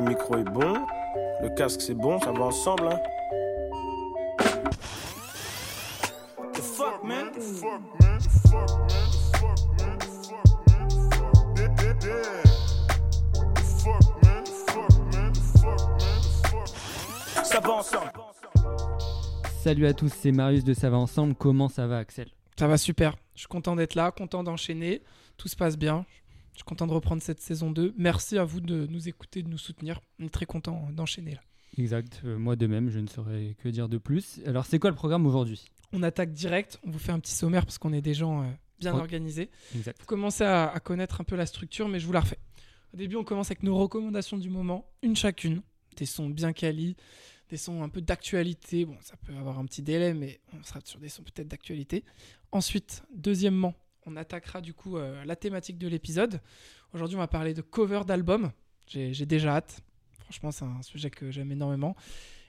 Le micro est bon, le casque c'est bon, ça va ensemble. Hein. The fuck, man? The fuck, man? The fuck, man? The fuck, man? The fuck, man? The fuck, yeah, yeah, yeah. The fuck, man? The fuck, man? The fuck, man? The fuck. Ça va ensemble. Salut à tous, c'est Marius de Ça va ensemble. Comment ça va, Axel? Ça va super. Je suis content d'être là, content d'enchaîner. Tout se passe bien. Je suis content de reprendre cette saison 2. Merci à vous de nous écouter, de nous soutenir. On est très content d'enchaîner là. Exact, euh, moi de même, je ne saurais que dire de plus. Alors, c'est quoi le programme aujourd'hui? On attaque direct. On vous fait un petit sommaire parce qu'on est des gens euh, bien Ouais. organisés. Exact. Vous commencez à, à connaître un peu la structure, mais je vous la refais. Au début, on commence avec nos recommandations du moment, une chacune. Des sons bien quali, des sons un peu d'actualité. Bon, ça peut avoir un petit délai, mais on sera sur des sons peut-être d'actualité. Ensuite, deuxièmement, on attaquera du coup euh, la thématique de l'épisode. Aujourd'hui, on va parler de cover d'album. J'ai déjà hâte. Franchement, c'est un sujet que j'aime énormément.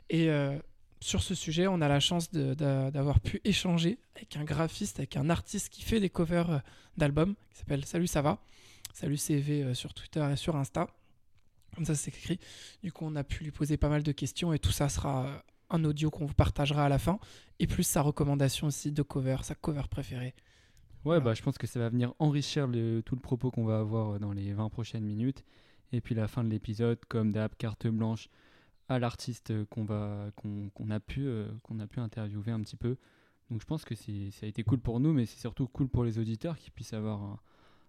Et euh, sur ce sujet, on a la chance d'avoir pu échanger avec un graphiste, avec un artiste qui fait des covers euh, d'albums, qui s'appelle Salut ça va? Salut CV sur Twitter et sur Insta. Comme ça, c'est écrit. Du coup, on a pu lui poser pas mal de questions et tout ça sera un audio qu'on vous partagera à la fin. Et plus sa recommandation aussi de cover, sa cover préférée. Ouais, Voilà. bah, je pense que ça va venir enrichir le- tout le propos qu'on va avoir euh, dans les 20 prochaines minutes. Et puis la fin de l'épisode, comme d'hab, carte blanche à l'artiste qu'on va qu'on qu'on a pu euh, qu'on a pu interviewer un petit peu. Donc je pense que ça a été cool pour nous, mais c'est surtout cool pour les auditeurs qui puissent avoir un,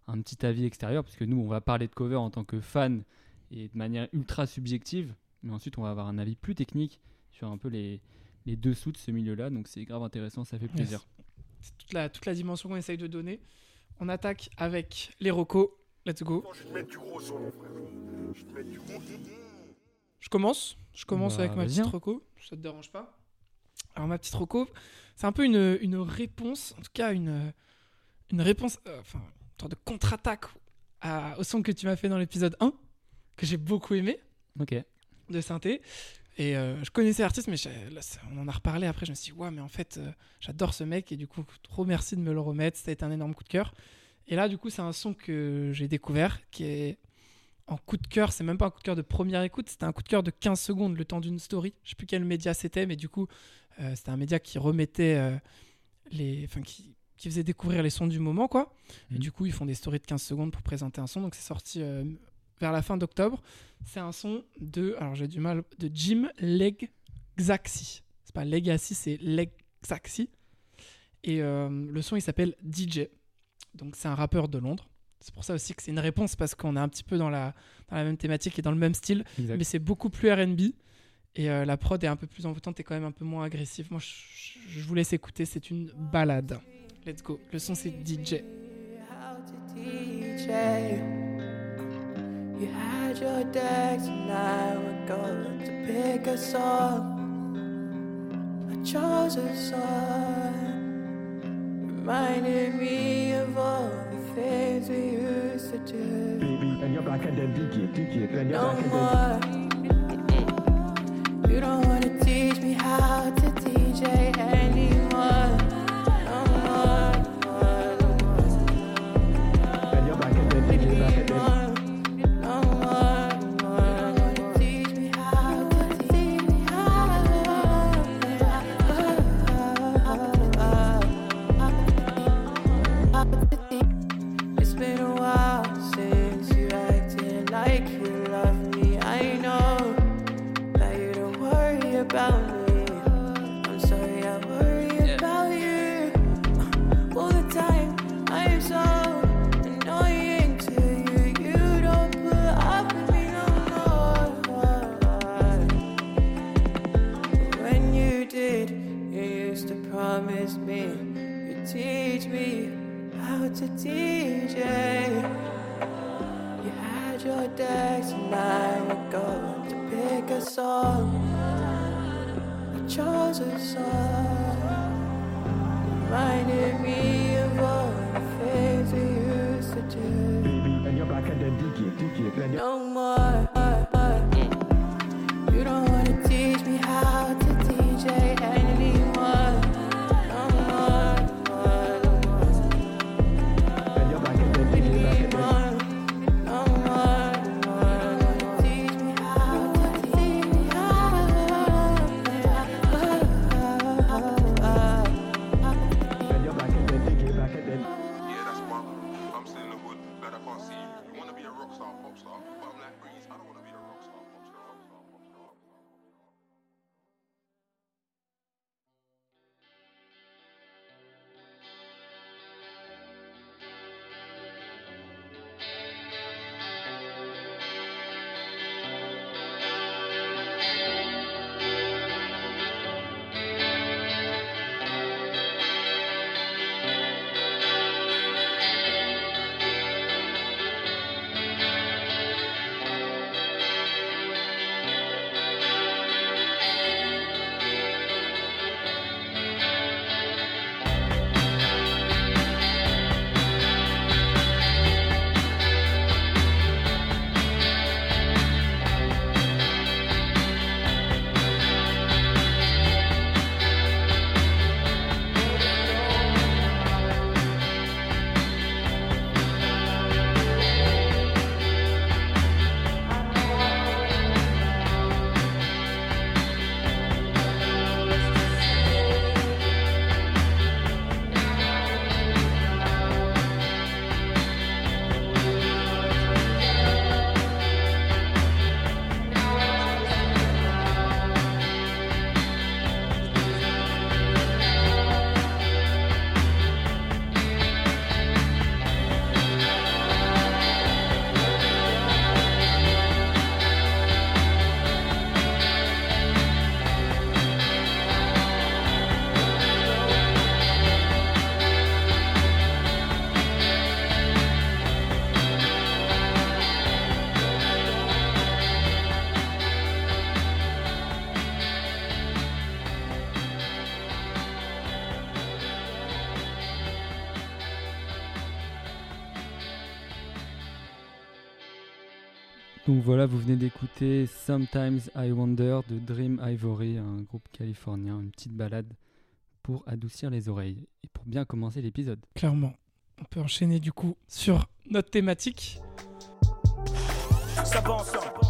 un petit avis extérieur, parce que nous on va parler de cover en tant que fan et de manière ultra subjective, mais ensuite on va avoir un avis plus technique sur un peu les les dessous de ce milieu-là. Donc c'est grave intéressant, ça fait plaisir. Toute la, toute la dimension qu'on essaye de donner. On attaque avec les recos. Let's go. Je vais te mettre du gros son, mon frère. Je vais te mettre du gros Je commence. Je commence Bah, avec ma petite hein. reco. Ça te dérange pas? Alors ma petite reco, c'est un peu une, une réponse, en tout cas une, une réponse, euh, enfin, une sorte de contre-attaque à- au son que tu m'as fait dans l'épisode 1, que j'ai beaucoup aimé, Ok. de synthé. Et euh, je connaissais l'artiste, mais là, on en a reparlé après. Je me suis dit, ouais, mais en fait, euh, j'adore ce mec. Et du coup, trop merci de me le remettre. Ça a été un énorme coup de cœur. Et là, du coup, c'est un son que j'ai découvert qui est en coup de cœur. C'est même pas un coup de cœur de première écoute. C'était un coup de cœur de 15 secondes, le temps d'une story. Je sais plus quel média c'était, mais du coup, euh, c'était un média qui remettait les. Enfin, qui, qui faisait découvrir les sons du moment, quoi. Et Mhm. du coup, ils font des stories de 15 secondes pour présenter un son. Donc, c'est sorti vers la fin d'octobre. C'est un son de, alors j'ai du mal, de Jim Legzaxi. C'est pas Legacy, c'est Legzaxi. Et euh, le son, il s'appelle DJ. Donc c'est un rappeur de Londres. C'est pour ça aussi que c'est une réponse parce qu'on est un petit peu dans la, dans la même thématique et dans le même style. Exact. Mais c'est beaucoup plus RB. Et euh, la prod est un peu plus envoûtante et quand même un peu moins agressive. Moi, je, je vous laisse écouter. C'est une balade. Let's go. Le son, c'est DJ. You had your decks and I were going to pick a song. I chose a song. Reminded me of all the things we used to do. Baby, And you're back at the DJ, DJ, and you're No back at the more. You don't wanna teach me how to song. I chose a song. Reminded me of all the things we used to do. and you're Donc voilà, vous venez d'écouter Sometimes I Wonder de Dream Ivory, un groupe californien, une petite balade pour adoucir les oreilles et pour bien commencer l'épisode. Clairement. On peut enchaîner du coup sur notre thématique. Ça va ensemble.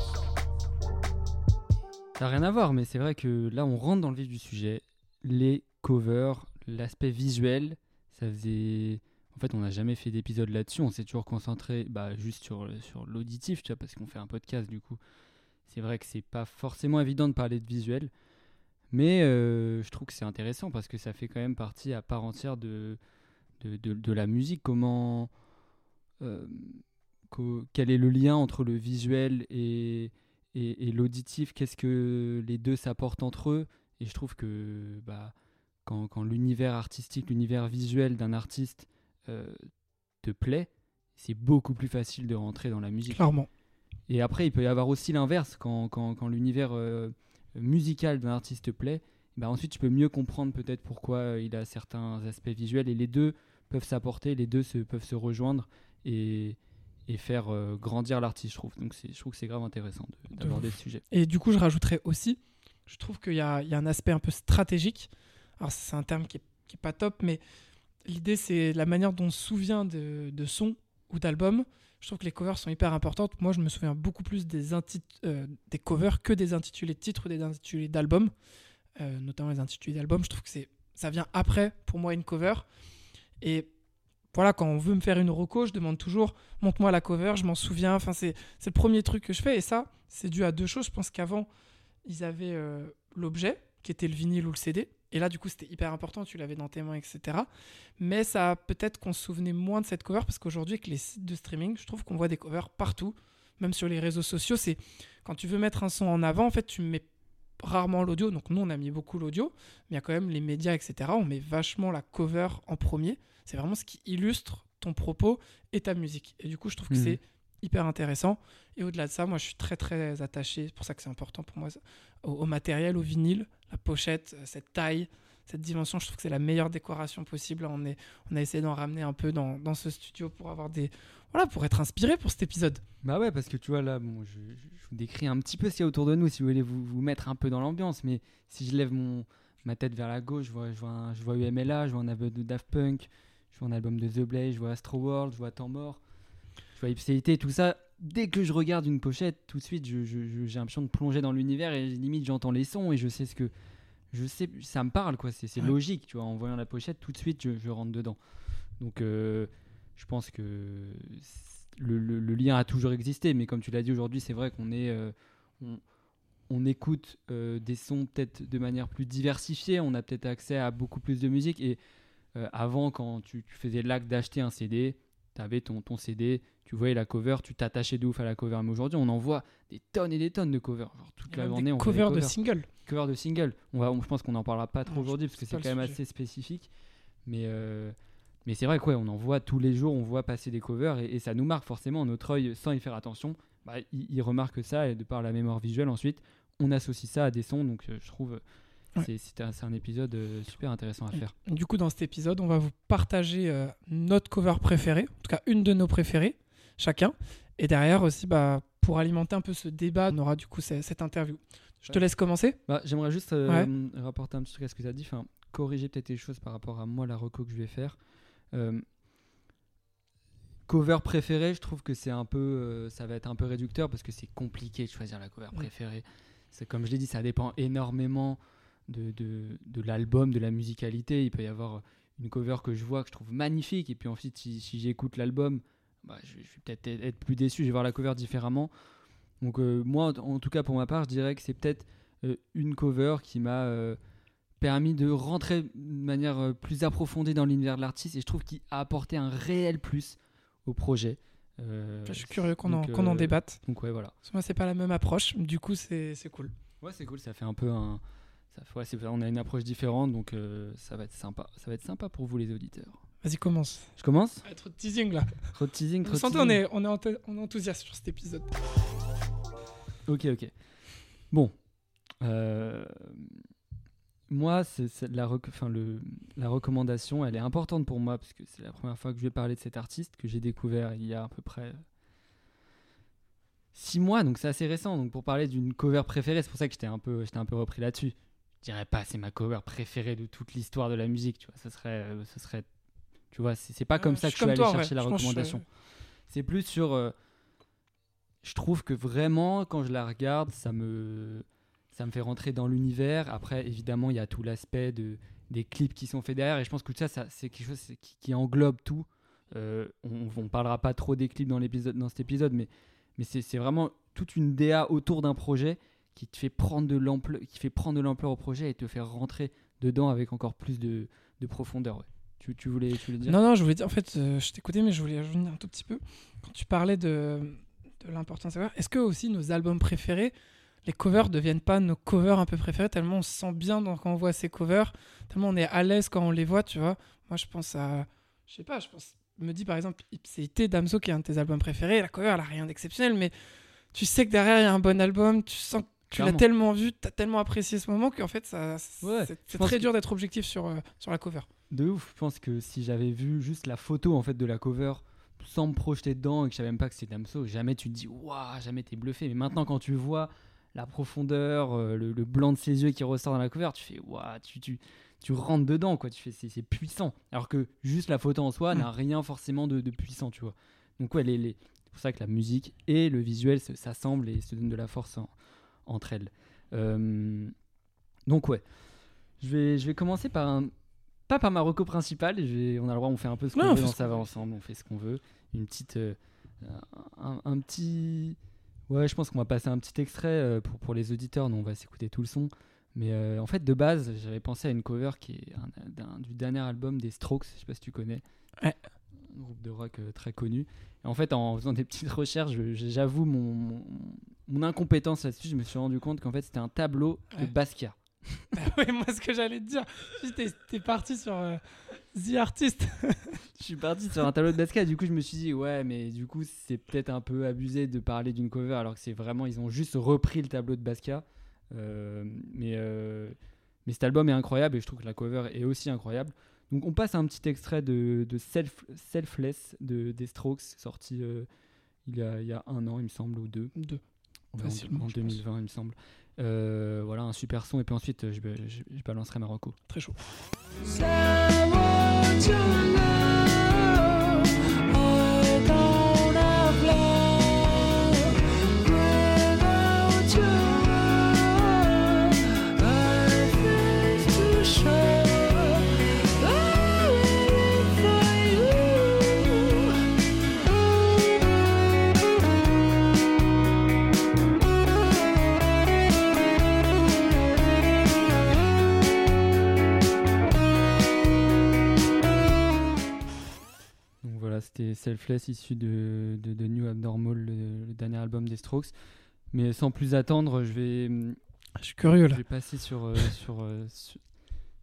Ça n'a rien à voir, mais c'est vrai que là, on rentre dans le vif du sujet. Les covers, l'aspect visuel, ça faisait. Fait, on n'a jamais fait d'épisode là-dessus. On s'est toujours concentré bah, juste sur, sur l'auditif, tu vois, parce qu'on fait un podcast, du coup. C'est vrai que c'est pas forcément évident de parler de visuel. Mais euh, je trouve que c'est intéressant parce que ça fait quand même partie à part entière de, de, de- la musique. Comment. euh, quel est le lien entre le visuel et, et, et l'auditif? Qu'est-ce que les deux s'apportent entre eux? Et je trouve que bah, quand, quand l'univers artistique, l'univers visuel d'un artiste euh, te plaît, c'est beaucoup plus facile de rentrer dans la musique. Clairement. Et après, il peut y avoir aussi l'inverse, quand, quand, quand l'univers euh, musical d'un artiste te plaît, bah ensuite tu peux mieux comprendre peut-être pourquoi euh, il a certains aspects visuels, et les deux peuvent s'apporter, les deux se, peuvent se rejoindre et, et faire euh, grandir l'artiste, je trouve. Donc je trouve que c'est grave intéressant de- De d'aborder ce sujet. Et du coup, je rajouterais aussi, je trouve qu'il y y a un aspect un peu stratégique. Alors, c'est un terme qui est, qui est pas top, mais l'idée, c'est la manière dont on se souvient de, de sons ou d'albums. Je trouve que les covers sont hyper importantes. Moi, je me souviens beaucoup plus des, euh, des covers que des intitulés de titres ou des intitulés d'albums, Euh, notamment les intitulés d'albums. Je trouve que c'est, ça vient après, pour moi, une cover. Et voilà, quand on veut me faire une reco, je demande toujours montre-moi la cover, je m'en souviens. Enfin, c'est, c'est le premier truc que je fais. Et ça, c'est dû à deux choses. Je pense qu'avant, ils avaient euh, l'objet, qui était le vinyle ou le CD. Et là, du coup, c'était hyper important, tu l'avais dans tes mains, etc. Mais ça, peut-être qu'on se souvenait moins de cette cover, parce qu'aujourd'hui, avec les sites de streaming, je trouve qu'on voit des covers partout, même sur les réseaux sociaux. C'est quand tu veux mettre un son en avant, en fait, tu mets rarement l'audio. Donc, nous, on a mis beaucoup l'audio, mais il y a quand même les médias, etc. On met vachement la cover en premier. C'est vraiment ce qui illustre ton propos et ta musique. Et du coup, je trouve que Mhm. c'est hyper intéressant. Et au-delà de ça, moi, je suis très, très attaché. C'est pour ça que c'est important pour moi au, matériel, au vinyle, la pochette, euh, cette taille, cette dimension. Je trouve que c'est la meilleure décoration possible. On, est, on a essayé d'en ramener un peu dans, dans ce studio pour avoir des. Voilà, pour être inspiré pour cet épisode. Bah ouais, parce que tu vois là, bon, je, vous décris un petit peu ce qu'il y a autour de nous, si vous voulez vous, vous mettre un peu dans l'ambiance. Mais si je lève mon, ma tête vers la gauche, je vois, je vois, je vois UMLA, je vois un album de Daft Punk, je vois un album de The Blaze, je vois Astro World, je vois Temps Mort, Ipséité, tout ça. Dès que je regarde une pochette, tout de suite, je- je- je- j'ai l'impression de plonger dans l'univers et limite j'entends les sons et je sais ce que. Je sais, ça me parle quoi, c'est Ouais. logique, tu vois. En voyant la pochette, tout de suite, je, rentre dedans. Donc, euh, je pense que le, le- le lien a toujours existé, mais comme tu l'as dit aujourd'hui, c'est vrai qu'on est, euh, on, on écoute euh, des sons peut-être de manière plus diversifiée, on a peut-être accès à beaucoup plus de musique. Et avant, quand tu, tu faisais l'acte d'acheter un CD, tu avais ton, ton CD, tu voyais la cover, tu t'attachais de ouf à la cover. Mais aujourd'hui, on en voit des tonnes et des tonnes de covers. Genre, toute la journée, on covers de singles. cover de single. On va, on- je pense qu'on n'en parlera pas trop aujourd'hui parce que c'est quand même sujet. assez spécifique. Mais, euh, mais c'est vrai quoi, on en voit tous les jours, on voit passer des covers et, et ça nous marque forcément. Notre œil, sans y faire attention, bah, il, il remarque ça et de par la mémoire visuelle ensuite, on associe ça à des sons. Donc euh, je trouve Ouais. c'est un, épisode euh, super intéressant à faire. Du coup, dans cet épisode, on va vous partager euh, notre cover préférée, en tout cas une de nos préférées, chacun. Et derrière aussi, bah, pour alimenter un peu ce débat, on aura du coup ce- cette interview. Je te Ouais. laisse commencer. Bah, J'aimerais juste euh, rapporter un petit truc à ce que tu as dit, enfin, corriger peut-être les choses par rapport à moi, la reco que je vais faire. Euh, cover préférée, je trouve que c'est un peu, ça va être un peu réducteur parce que c'est compliqué de choisir la cover préférée. C'est comme je l'ai dit, ça dépend énormément de, de, de l'album, de la musicalité. Il peut y avoir une cover que je vois que je trouve magnifique et puis ensuite si, si j'écoute l'album, bah, je, je vais peut-être être- plus déçu, je vais voir la cover différemment. Donc euh, moi, en tout cas pour ma part, je dirais que c'est peut-être euh, une cover qui m'a euh, permis de rentrer de manière plus approfondie dans l'univers de l'artiste et je trouve qu'il a apporté un réel plus au projet. Je suis curieux qu'on en, qu'on en débatte. Donc ouais, voilà. Parce que moi, c'est pas la même approche. Du coup, c'est c'est cool. Ouais, c'est cool, ça fait un peu un... Ça fait, ouais, c'est- on a une approche différente, donc euh, ça va être sympa. Ça va être sympa pour vous les auditeurs. Vas-y, commence. Je commence Ah, trop de teasing là. Trop de teasing, trop de teasing. on est, on est, enth- on est enthousiaste sur cet épisode. Ok, ok. Bon. Euh, moi, c'est, c'est la, rec- enfin, le, la recommandation, elle est importante pour moi parce que c'est la première fois que je vais parler de cet artiste que j'ai découvert il y a à peu près six mois, donc c'est assez récent. Donc pour parler d'une cover préférée, c'est pour ça que j'étais un peu, j'étais un peu repris là-dessus. Je dirais pas c'est ma cover préférée de toute l'histoire de la musique, tu vois. Ça serait, euh, ce serait, tu vois, c'est, pas comme Euh, ça que je suis allé toi, chercher la Je que recommandation. C'est plus sur. euh, je trouve que vraiment, quand je la regarde, ça me, ça me fait rentrer dans l'univers. Après, évidemment, il y a tout l'aspect de, des clips qui sont faits derrière. Et je pense que ça, ça c'est quelque chose qui, qui englobe tout. Euh, on, on parlera pas trop des clips dans, l'épisode, dans cet épisode, mais, mais c'est vraiment toute une DA autour d'un projet qui te fait prendre de l'ampleur, qui fait prendre de l'ampleur au projet et te faire rentrer dedans avec encore plus de, de profondeur. Tu, voulais, tu voulais dire? Non, non, je voulais dire, en fait, euh, je t'écoutais, mais je voulais revenir un tout petit peu. Quand tu parlais de, de l'importance covers, est-ce que aussi nos albums préférés, les covers deviennent pas nos covers un peu préférés, tellement on se sent bien quand on voit ces covers, tellement on est à l'aise quand on les voit, tu vois? Moi, je pense à. Je sais pas, je pense. Me dis par exemple, Ipséité Damso, qui est un de tes albums préférés, la cover, elle a rien d'exceptionnel, mais tu sais que derrière, il y a un bon album, tu sens que tu l'as tellement vu, tu as tellement apprécié ce moment qu'en fait, ça, Ouais, c'est très dur d'être objectif sur, euh, sur la cover. De ouf, je pense que si j'avais vu juste la photo en fait de la cover sans me projeter dedans et que je savais même pas que c'était Damso, jamais tu te dis waouh, jamais t'es bluffé. Mais maintenant quand tu vois la profondeur, euh, le, le blanc de ses yeux qui ressort dans la cover, tu fais waouh, tu, tu, tu rentres dedans quoi. Tu fais c'est, puissant. Alors que juste la photo en soi Mm. n'a rien forcément de, de puissant, tu vois. Donc ouais, les, les- c'est pour ça que la musique et le visuel se- s'assemblent et se donnent de la force en- entre elles. Euh, donc ouais, je vais, je vais commencer par un pas par ma reco principale. je vais- on a le droit, on fait un peu ce qu'on on veut Ça qu'on va ensemble, on fait ce qu'on veut. Une petite, euh, un, un petit, ouais, je pense qu'on va passer un petit extrait euh, pour pour les auditeurs. Nous, on va s'écouter tout le son. Mais euh, en fait, de base, j'avais pensé à une cover qui est un- du dernier album des Strokes. Je sais pas si tu connais. Ouais. Un groupe de rock très connu. Et en fait, en faisant des petites recherches, j'avoue mon, mon, mon incompétence là-dessus. Je me suis rendu compte qu'en fait, c'était un tableau de. Basquiat. ouais, moi, ce que j'allais te dire, t'es parti sur euh, The Artist. Je suis parti sur un tableau de Basquiat. Du coup, je me suis dit, ouais, mais du coup, c'est peut-être un peu abusé de parler d'une cover alors que c'est vraiment, ils ont juste repris le tableau de Basquiat. Euh, mais, euh, mais cet album est incroyable et je trouve que la cover est aussi incroyable. Donc, on passe à un petit extrait de, de Self, Selfless de, des Strokes, sorti euh, il, y a, il y a un an, il me semble, ou deux. Deux. Facilement, en, en je pense. 2020, il me semble. Euh, voilà, un super son. Et puis ensuite, je, je, je balancerai Marocco. Très chaud. C'est Selfless issu de, de, de New Abnormal, le, le dernier album des Strokes. Mais sans plus attendre, je vais, Je suis curieux je là. vais passer sur, euh, sur, euh, sur,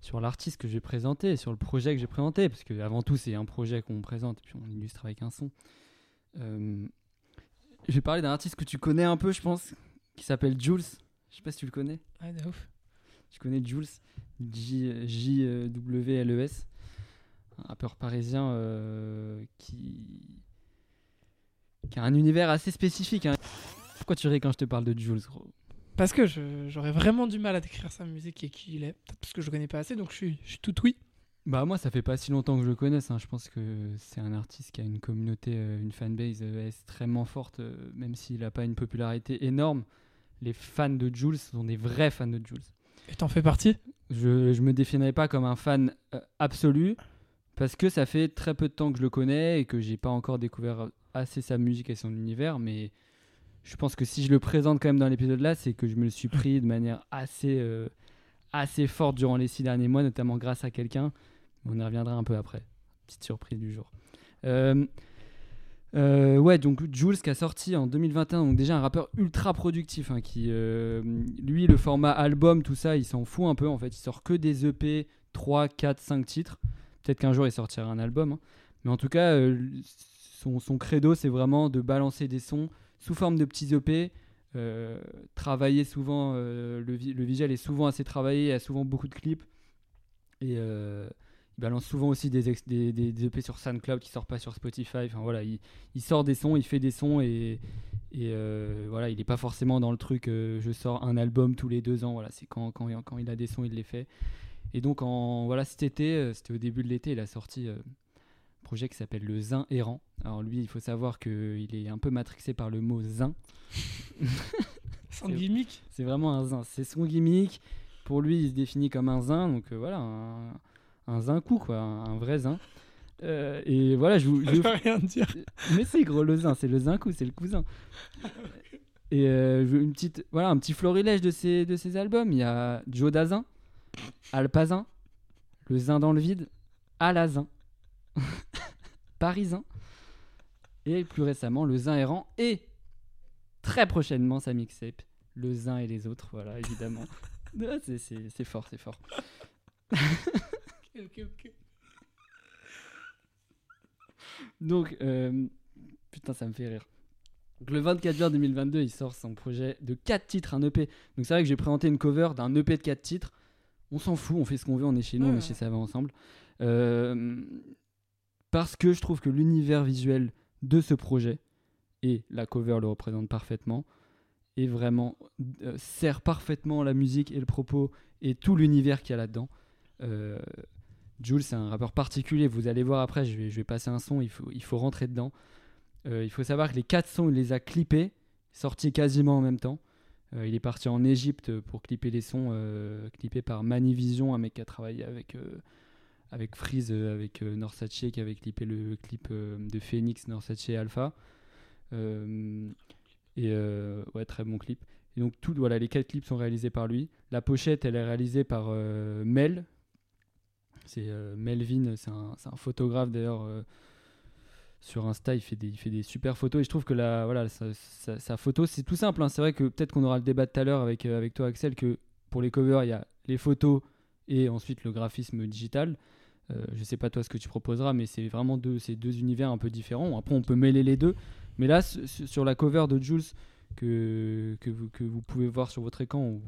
sur l'artiste que j'ai présenté, sur le projet que j'ai présenté, parce que avant tout c'est un projet qu'on présente et puis on illustre avec un son. Euh, je vais parler d'un artiste que tu connais un peu, je pense, qui s'appelle Jules. Je sais pas si tu le connais. Ah, de ouf. Tu connais Jules? J- J-W-L-E-S. Un rappeur parisien euh, qui... qui a un univers assez spécifique. hein. Pourquoi tu ris quand je te parle de Jules gros? Parce que j'aurais vraiment du mal à décrire sa musique et qui il est. Peut-être parce que je connais pas assez, donc je suis, je suis tout oui. Bah moi ça fait pas si longtemps que je le connaisse. hein. Je pense que c'est un artiste qui a une communauté, euh, une fanbase euh, extrêmement forte, euh, même s'il n'a pas une popularité énorme. Les fans de Jules sont des vrais fans de Jules. Et t'en fais partie? Je, je me définirais pas comme un fan absolu parce que ça fait très peu de temps que je le connais et que j'ai pas encore découvert assez sa musique et son univers. Mais je pense que si je le présente quand même dans l'épisode là, c'est que je me le suis pris de manière assez, euh, assez forte durant les six derniers mois, notamment grâce à quelqu'un. On y reviendra un peu après. Petite surprise du jour. Euh, euh, ouais, donc Jules qui a sorti en 2021, donc déjà un rappeur ultra productif, hein, qui lui le format album, tout ça, il s'en fout un peu en fait, il sort que des EP 3, 4, 5 titres. Peut-être qu'un jour il sortira un album, hein. mais en tout cas euh, son, credo c'est vraiment de balancer des sons sous forme de petits EP. euh, travailler souvent, euh, le, vi- le visuel est souvent assez travaillé, il y a souvent beaucoup de clips. Et il balance souvent aussi des, ex- EP sur SoundCloud qui sortent pas sur Spotify. Voilà, il, sort des sons, il fait des sons et, voilà, il n'est pas forcément dans le truc je sors un album tous les deux ans. Voilà, c'est quand il a des sons, il les fait. Et donc en voilà cet été, euh, c'était au début de l'été, il a sorti euh, un projet qui s'appelle le Zin errant. Alors lui, il faut savoir qu'il est un peu matrixé par le mot zin. C'est- gimmick? C'est vraiment un zin. C'est son gimmick. Pour lui, il se définit comme un zin. Donc euh, voilà, un, un zin coup, quoi. Un, un vrai zin. Euh, et voilà, je vous. je rien dire. Mais c'est gros, le zin. C'est le zin coup, c'est le cousin. Et euh, une petite, voilà, un petit florilège de ses, de ses albums. Il y a Joe Dazin, Alpazin, Le Zin dans le vide, Alazin, Parisin, et plus récemment Le Zin errant, et très prochainement sa mixtape, Le Zin et les autres, voilà, évidemment. Ah, c'est- fort, c'est fort. Donc, euh, putain, ça me fait rire. Donc, le 24 juin 2022, il sort son projet de 4 titres, un EP. Donc, c'est vrai que j'ai présenté une cover d'un EP de 4 titres. On s'en fout, on fait ce qu'on veut, on est chez nous, on Ouais. est chez Ça va ensemble. Euh, parce que je trouve que l'univers visuel de ce projet, et la cover le représente parfaitement, et vraiment euh, sert parfaitement la musique et le propos et tout l'univers qu'il y a là-dedans. Euh, Jules, c'est un rappeur particulier. Vous allez voir après, je vais, je vais passer un son, il faut, il faut rentrer dedans. Il faut savoir que les quatre sons, il les a clippés, sortis quasiment en même temps. Euh, il est parti en Égypte pour clipper les sons, euh, clippés par Manivision, un mec qui a travaillé avec, euh, avec Freeze, euh, avec Norsace, qui avait clippé le clip de Phoenix, Norsace Alpha. Et ouais, très bon clip. Et donc, tout, voilà, les quatre clips sont réalisés par lui. La pochette, elle est réalisée par Mel. C'est Melvin, c'est un photographe d'ailleurs. Sur Insta, il fait, des, il fait des super photos et je trouve que la, voilà, sa, photo, c'est tout simple. hein. C'est vrai que peut-être qu'on aura le débat tout à l'heure avec, euh, avec toi, Axel, que pour les covers, il y a les photos et ensuite le graphisme digital. Euh, je sais pas toi ce que tu proposeras, mais c'est vraiment deux, ces deux univers un peu différents. Après, on peut mêler les deux. Mais là, su- su- sur la cover de Jules, que, que, vous, pouvez voir sur votre écran ou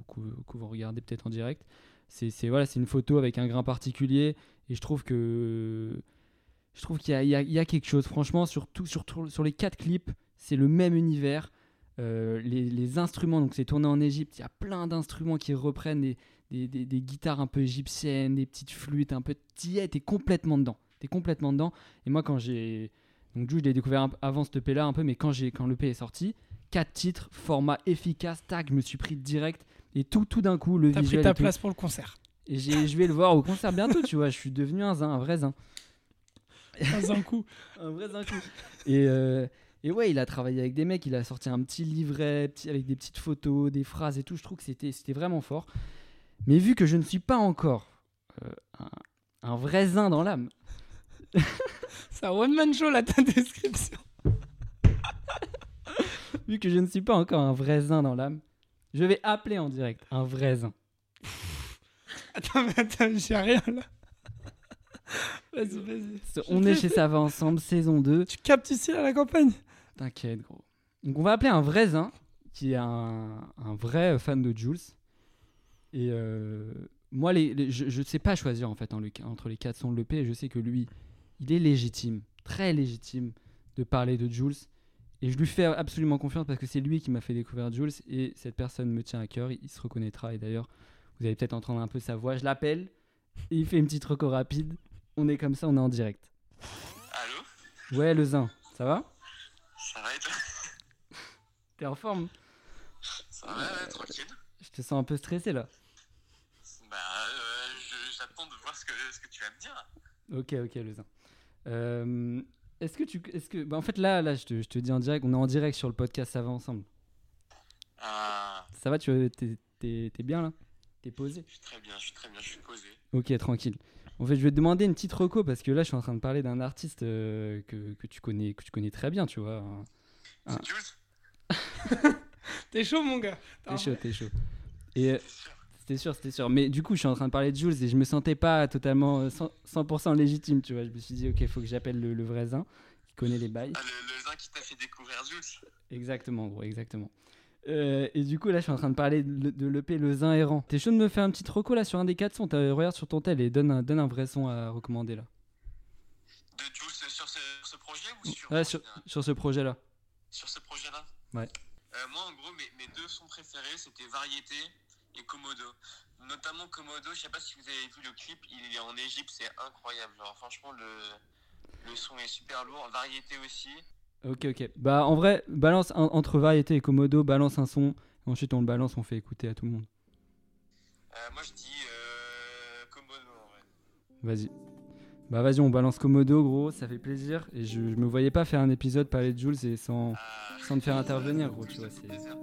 que, vous regardez peut-être en direct, c'est voilà, c'est une photo avec un grain particulier. Et je trouve que je trouve qu'il y, a- y y quelque chose. Franchement, sur, tout- sur, les quatre clips, c'est le même univers. Euh, les, les instruments, donc c'est tourné en Égypte, il y a plein d'instruments qui reprennent des, des, des- des guitares un peu égyptiennes, des petites flûtes, un peu. T'y es, t'es complètement dedans. T'es complètement dedans. Et moi, quand j'ai. Donc, Jules, je l'ai découvert avant ce EP là, un peu, mais quand, quand l'EP est sorti, quatre titres, format efficace, tac, je me suis pris direct. Et tout, tout d'un coup, le T'as pris ta place pour le concert. Et je vais le voir au concert bientôt, tu vois. Je suis devenu un zin, un vrai zin. Un coup. Un vrai zin coup. Et, euh, et ouais, il a travaillé avec des mecs, il a sorti un petit livret petit, avec des petites photos, des phrases et tout. Je trouve que c'était c'était vraiment fort. Mais vu que je ne suis pas encore euh, un, un vrai zin dans l'âme, C'est un one-man show, là, ta description. Vu que je ne suis pas encore un vrai zin dans l'âme, je vais appeler en direct un vrai zin. Attends, mais attends, j'ai rien, là. Vas-y, vas-y. On est chez Ça va ensemble, saison 2. Tu captes ici, à la campagne? T'inquiète, gros. Donc, on va appeler un vrai zin, qui est un, un vrai fan de Jules. Et euh, moi, les, les- je ne sais pas choisir en fait le- entre les quatre sons de l'EP. Et je sais que lui, il est légitime, très légitime, de parler de Jules. Et je lui fais absolument confiance parce que c'est lui qui m'a fait découvrir Jules. Et cette personne me tient à cœur, il, il se reconnaîtra. Et d'ailleurs, vous allez peut-être entendre un peu sa voix. Je l'appelle, et il fait une petite reco rapide. On est comme ça, on est en direct. Allô? Ouais, le zin, ça va? Ça va et toi? T'es en forme? Ça va, ouais, tranquille. Je te sens un peu stressé là. Bah, euh, j'attends de voir ce que, ce que tu vas me dire. Ok, ok, le zin. Euh, est-ce que tu. Est-ce que, bah, en fait, là, là je, te, je te dis en direct, on est en direct sur le podcast Ça va ensemble. Ah, Ça va, tu t'es, t'es- t'es bien là? T'es posé? Je suis très bien, je suis très bien, je suis posé. Ok, tranquille. En fait, je vais te demander une petite reco parce que là, je suis en train de parler d'un artiste euh, que, que, tu connais, que tu connais très bien, tu vois. Ah. Jules T'es chaud, mon gars. T'es chaud, t'es chaud. Et euh, c'était sûr, c'était sûr. Mais du coup, je suis en train de parler de Jules et je me sentais pas totalement euh, 100%, 100% légitime, tu vois. Je me suis dit, ok, il faut que j'appelle le, le vrai zin qui connaît les bails. Ah, le, le zin qui t'a fait découvrir Jules Exactement, gros, exactement. Euh, et du coup, là, je suis en train de parler de, de l'EP Le Zin Errant. T'es chaud de me faire un petit reco là sur un des quatre sons? T'as- Regarde sur ton tel et donne un, donne un vrai son à recommander là. De Jules sur ce, ce projet ou sur, Ouais, sur, sur ce projet là. sur ce projet-là? Ouais. Euh, moi, en gros, mes, mes deux sons préférés, c'était Variété et Komodo. Notamment Komodo, je sais pas si vous avez vu le clip, il est en Égypte, c'est incroyable. Genre, franchement, le, le son est super lourd. Variété aussi. Ok, ok. Bah, en vrai, balance un- entre variété et Komodo, balance un son. Ensuite, on le balance, on fait écouter à tout le monde. Euh, moi, je dis euh, Komodo en vrai. Vas-y. Bah, vas-y, on balance Komodo, gros, ça fait plaisir. Et je, je me voyais pas faire un épisode parler de Jules et sans, Ah, sans te faire intervenir, gros, tu vois. c'est- plaisir.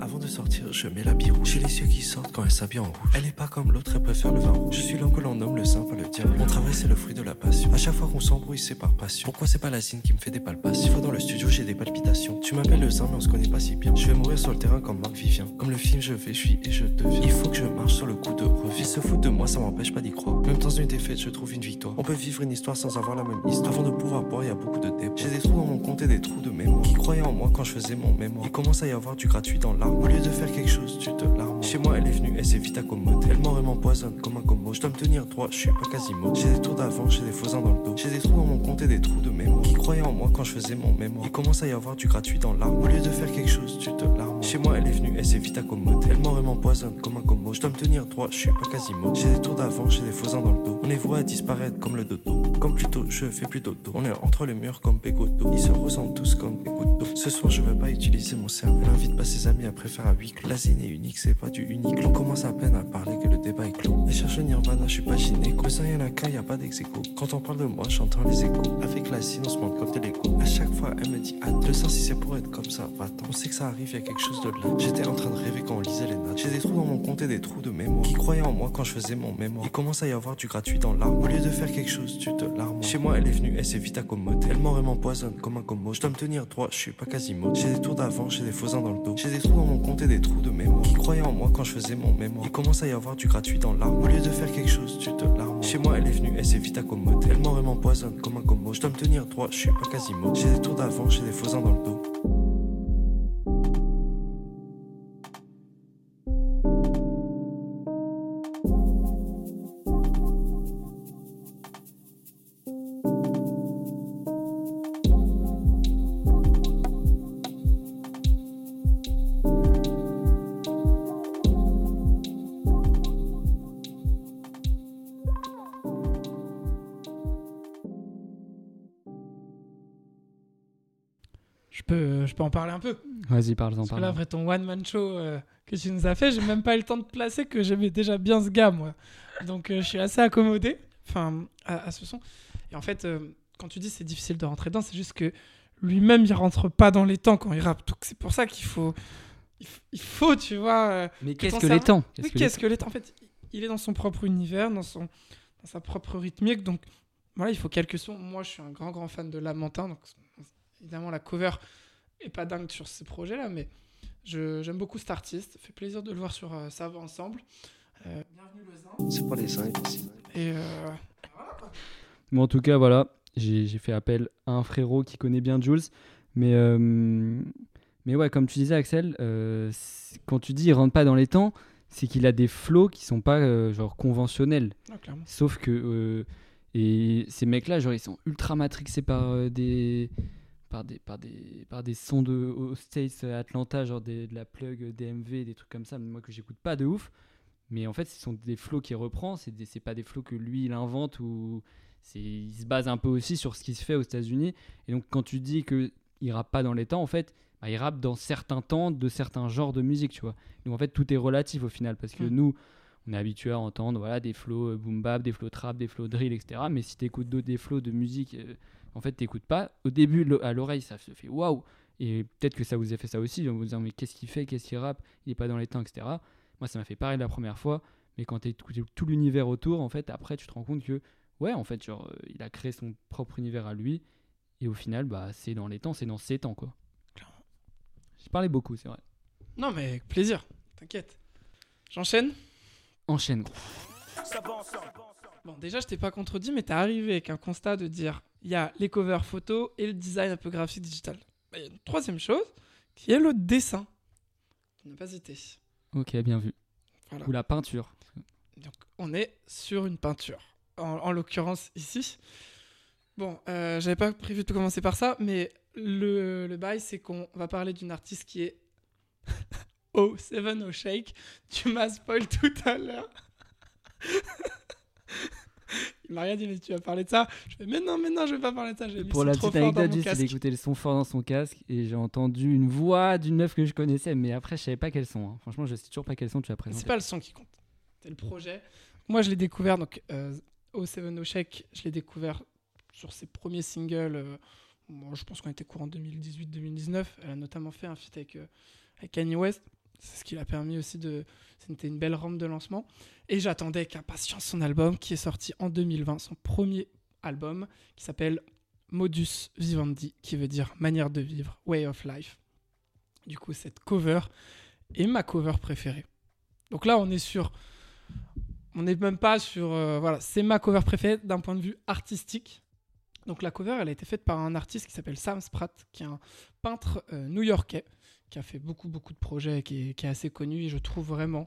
Avant de sortir, je mets l'habit rouge. J'ai les yeux qui sortent quand elle s'habille en rouge. Elle est pas comme l'autre, elle préfère le vin rouge. Je suis l'homme que l'on nomme le saint, pas le diable. Mon travail, c'est le fruit de la passion. À chaque fois qu'on s'embrouille, c'est par passion. Pourquoi c'est pas la signe qui me fait des palpations? Faut dans le studio, j'ai des palpitations. Tu m'appelles le saint, mais on se connaît pas si bien. Je vais mourir sur le terrain comme Marc Vivien. Comme le film, je vais, je suis et je deviens. Il faut que je marche sur le coup de revue. Se foutent de moi, ça m'empêche pas d'y croire. Même dans une défaite, je trouve une victoire. On peut vivre une histoire sans avoir la même histoire. Avant de pouvoir boire, y a beaucoup de débats. J'ai des trous dans mon compte et des trous de mémoire. Qui croyaient en moi quand je faisais mon mémoire. Il commence à y avoir du gratuit dans Au lieu de faire quelque chose, tu te larmes. Chez moi, elle est venue, elle s'est vite accommodée. Elle et m'empoisonne comme un combo. Je dois me tenir droit, je suis pas quasiment. J'ai des tours d'avant, j'ai des faux ans dans le dos. J'ai des trous dans mon compte et des trous de mémoire. Qui croyaient en moi quand je faisais mon mémoire. Il commence à y avoir du gratuit dans l'arme. Au lieu de faire quelque chose, tu te larmes. Chez moi, elle est venue, elle s'est vite accommodée. Elle et m'empoisonne comme un combo. Je dois me tenir droit, je suis pas quasiment. J'ai des tours d'avant, j'ai des faux ans dans le dos. On est voué à disparaître comme le dodo. Comme plutôt, je fais plus dodo. On est entre les murs comme Pégoto. Ils se ressemblent tous comme d'eau. Ce soir, je veux pas utiliser mon cerveau. Elle invite pas ses amis après faire à huis. La est unique, c'est pas du unique. On commence à peine à parler que le débat est clos. Elle cherche le nirvana, je suis pas gynéco. Le sang, y'en a qu'un, y a pas dex. Quand on parle de moi, j'entends les échos. Avec la on se montre comme de l'écho. À chaque fois, elle me dit attends. Le sang, si c'est pour être comme ça, va-t'en. On sait que ça arrive, y a quelque chose de là. J'étais en train de rêver quand on lisait les notes. J'ai des trous dans mon compte et des trous de mémoire. Qui croyaient en moi quand je faisais mon mémoire. Il commence à y avoir du gratuit dans l'arme. Au lieu de faire quelque chose, tu te larmes. Chez moi, elle est venue, elle s'est vite accommodée. Elle et m'empoisonne comme un combo. Je dois me tenir droit, je suis pas quasiment. J'ai des tours d'avant, j'ai des faux ans dans le dos. J'ai des trous dans mon compte et des trous de mémoire. Qui croyaient en moi quand je faisais mon mémoire. Il commence à y avoir du gratuit dans l'arme. Au lieu de faire quelque chose, tu te larmes. Chez moi, elle est venue, elle s'est vite accommodée. Elle et m'empoisonne comme un combo. Je dois me tenir droit, je suis pas quasiment. J'ai des tours d'avant, j'ai des faux ans dans le dos. En parler un peu. Vas-y, parle-en, Parce que là, parle après ton one-man show euh, que tu nous as fait, j'ai même pas eu le temps de placer que j'aimais déjà bien ce gars, moi. Donc, euh, je suis assez accommodé enfin, à, à ce son. Et en fait, euh, quand tu dis c'est difficile de rentrer dedans, c'est juste que lui-même, il rentre pas dans les temps quand il rappe. Donc, c'est pour ça qu'il faut, il faut, tu vois. Mais qu'est-ce que les temps? Qu'est-ce que que les temps? En fait, il est dans son propre univers, dans, son, dans sa propre rythmique. Donc, voilà, il faut quelques sons. Moi, je suis un grand, grand fan de Lamentin. Donc, évidemment, la cover est pas dingue sur ce projet-là, mais je- j'aime beaucoup cet artiste. Ça fait plaisir de le voir sur euh, Ça va ensemble. Euh, bienvenue, Lausanne. C'est pas les. Et euh, Mais en tout cas, voilà, j'ai j'ai fait appel à un frérot qui connaît bien Jules. Mais, euh, mais ouais, comme tu disais, Axel, euh, quand tu dis il rentre pas dans les temps, c'est qu'il a des flows qui sont pas euh, genre conventionnels. clairement. Sauf que euh, et ces mecs-là, genre ils sont ultra matrixés par euh, des par des par des par des sons de aux States, euh, Atlanta, genre des- de la plug euh, DMV, des trucs comme ça. Moi que j'écoute pas de ouf. Mais en fait, ce sont des flows qu'il reprend. C'est des- pas des flows que lui il invente ou c'est il se base un peu aussi sur ce qui se fait aux États-Unis. Et donc quand tu dis que il rappe pas dans les temps, en fait, bah, il rappe dans certains temps de certains genres de musique, tu vois. Donc en fait, tout est relatif au final parce que Mm. nous on est habitué à entendre voilà, des flows euh, boom bap, des flows trap, des flows drill, etc. Mais si tu écoutes d'autres des flows de musique, euh, en fait, t'écoutes pas. Au début, le- à l'oreille, ça se fait waouh. Et peut-être que ça vous a fait ça aussi, en vous disant mais qu'est-ce qu'il fait, qu'est-ce qu'il rappe, il est pas dans les temps, etc. Moi, ça m'a fait pareil la première fois. Mais quand tu écoutes tout l'univers autour, en fait, après, tu te rends compte que, ouais, en fait, genre, euh, il a créé son propre univers à lui. Et au final, bah, c'est dans les temps, c'est dans ses temps, quoi. Clairement. J'ai parlé beaucoup, c'est vrai. Non, mais avec plaisir. T'inquiète. J'enchaîne? Enchaîne, gros. Ça va ensemble. Bon, déjà, je t'ai pas contredit, mais t'es arrivé avec un constat de dire il y a les covers photos et le design un peu graphique digital. Bah, Il y a une troisième chose qui est le dessin. Tu n'as pas été. Ok, bien vu. Voilà. Ou la peinture. Donc, on est sur une peinture. En, en l'occurrence, ici. Bon, euh, j'avais pas prévu de commencer par ça, mais le, le bail, c'est qu'on va parler d'une artiste qui est Oh, Seven O Shake. Tu m'as spoil tout à l'heure. Il m'a rien dit, mais tu vas parler de ça. Je fais, mais non, mais non, je vais pas parler de ça. J'ai Pour la petite anecdote, j'ai écouté le son fort dans son casque et j'ai entendu une voix d'une meuf que je connaissais, mais après, je savais pas quel son. hein. Franchement, je sais toujours pas quel son tu as présenté. C'est pas le son qui compte, c'est le projet. Moi, je l'ai découvert, donc euh, au Seven je l'ai découvert sur ses premiers singles. euh, bon, je pense qu'on était courant 2018-2019. Elle a notamment fait un feat avec, euh, avec Kanye West. C'est ce qui l'a permis aussi de. C'était une belle rampe de lancement. Et j'attendais avec impatience son album qui est sorti en 2020, son premier album qui s'appelle Modus Vivendi, qui veut dire manière de vivre, way of life. Du coup, cette cover est ma cover préférée. Donc là, on est sur. On n'est même pas sur. euh, voilà, c'est ma cover préférée d'un point de vue artistique. Donc la cover, elle a été faite par un artiste qui s'appelle Sam Spratt, qui est un peintre euh, new-yorkais, qui a fait beaucoup, beaucoup de projets, qui est, qui est assez connu. Et je trouve vraiment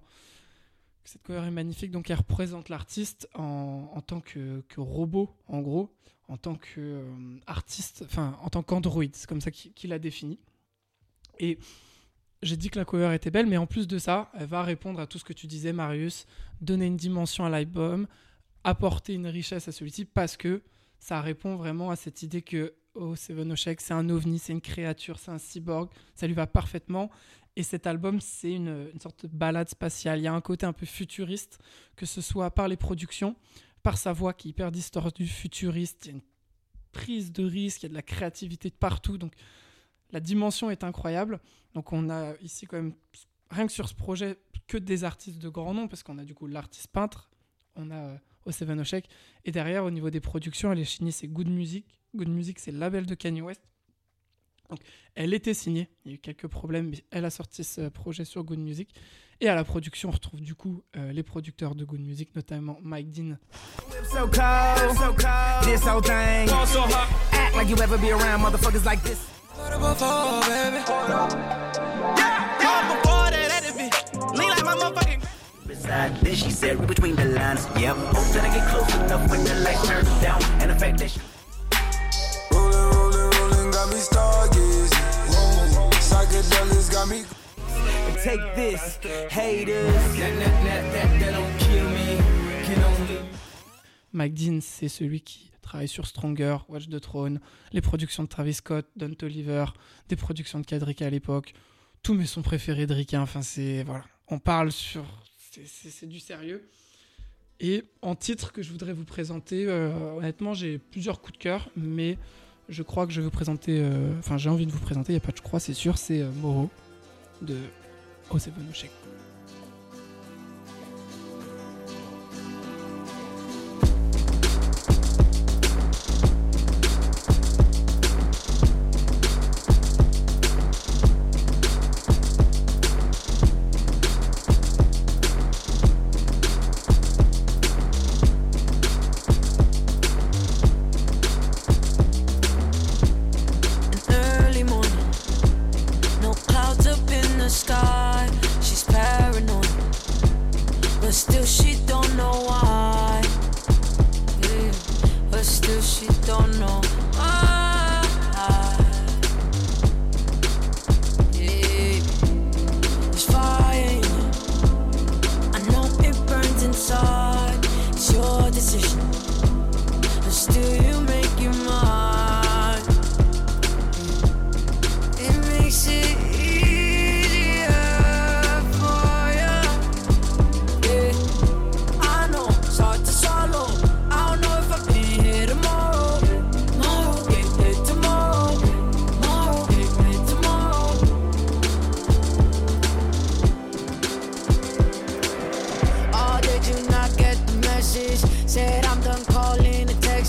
cette cover est magnifique. Donc elle représente l'artiste en, en tant que, robot, en gros, en tant qu'artiste, enfin en tant qu'androïde. C'est comme ça qu'il qu'il l'a défini. Et j'ai dit que la cover était belle, mais en plus de ça, elle va répondre à tout ce que tu disais, Marius, donner une dimension à l'album, apporter une richesse à celui-ci, parce que ça répond vraiment à cette idée que oh, Seven Oshek, c'est un ovni, c'est une créature, c'est un cyborg, ça lui va parfaitement. Et cet album, c'est une, sorte de balade spatiale. Il y a un côté un peu futuriste, que ce soit par les productions, par sa voix qui est hyper distordue, futuriste. Il y a une prise de risque, il y a de la créativité de partout. Donc la dimension est incroyable. Donc on a ici quand même, rien que sur ce projet, que des artistes de grand nom, parce qu'on a du coup l'artiste peintre, on a euh, au Seven Oshek, et derrière au niveau des productions, elle est signée, c'est Good Music. Good Music, c'est le label de Kanye West. Donc elle était signée, il y a eu quelques problèmes, mais elle a sorti ce projet sur Good Music. Et à la production, on retrouve du coup euh, les producteurs de Good Music, notamment Mike Dean, got me stargazing. Psychedelics got me. take this, haters. That, that, that, that, that don't kill me. Can only Mike Dean, c'est celui qui travaille sur Stronger, Watch the Throne, les productions de Travis Scott, Don Toliver, des productions de Kadrika à l'époque, tous mes sons préférés de Rika. Enfin, c'est voilà, on parle sur, c'est- c'est c'est du sérieux. Et en titre que je voudrais vous présenter, euh, honnêtement, j'ai plusieurs coups de cœur, mais je crois que je vais vous présenter, euh, enfin, j'ai envie de vous présenter, il n'y a pas de je crois, c'est sûr, c'est euh, Moro de Oshek.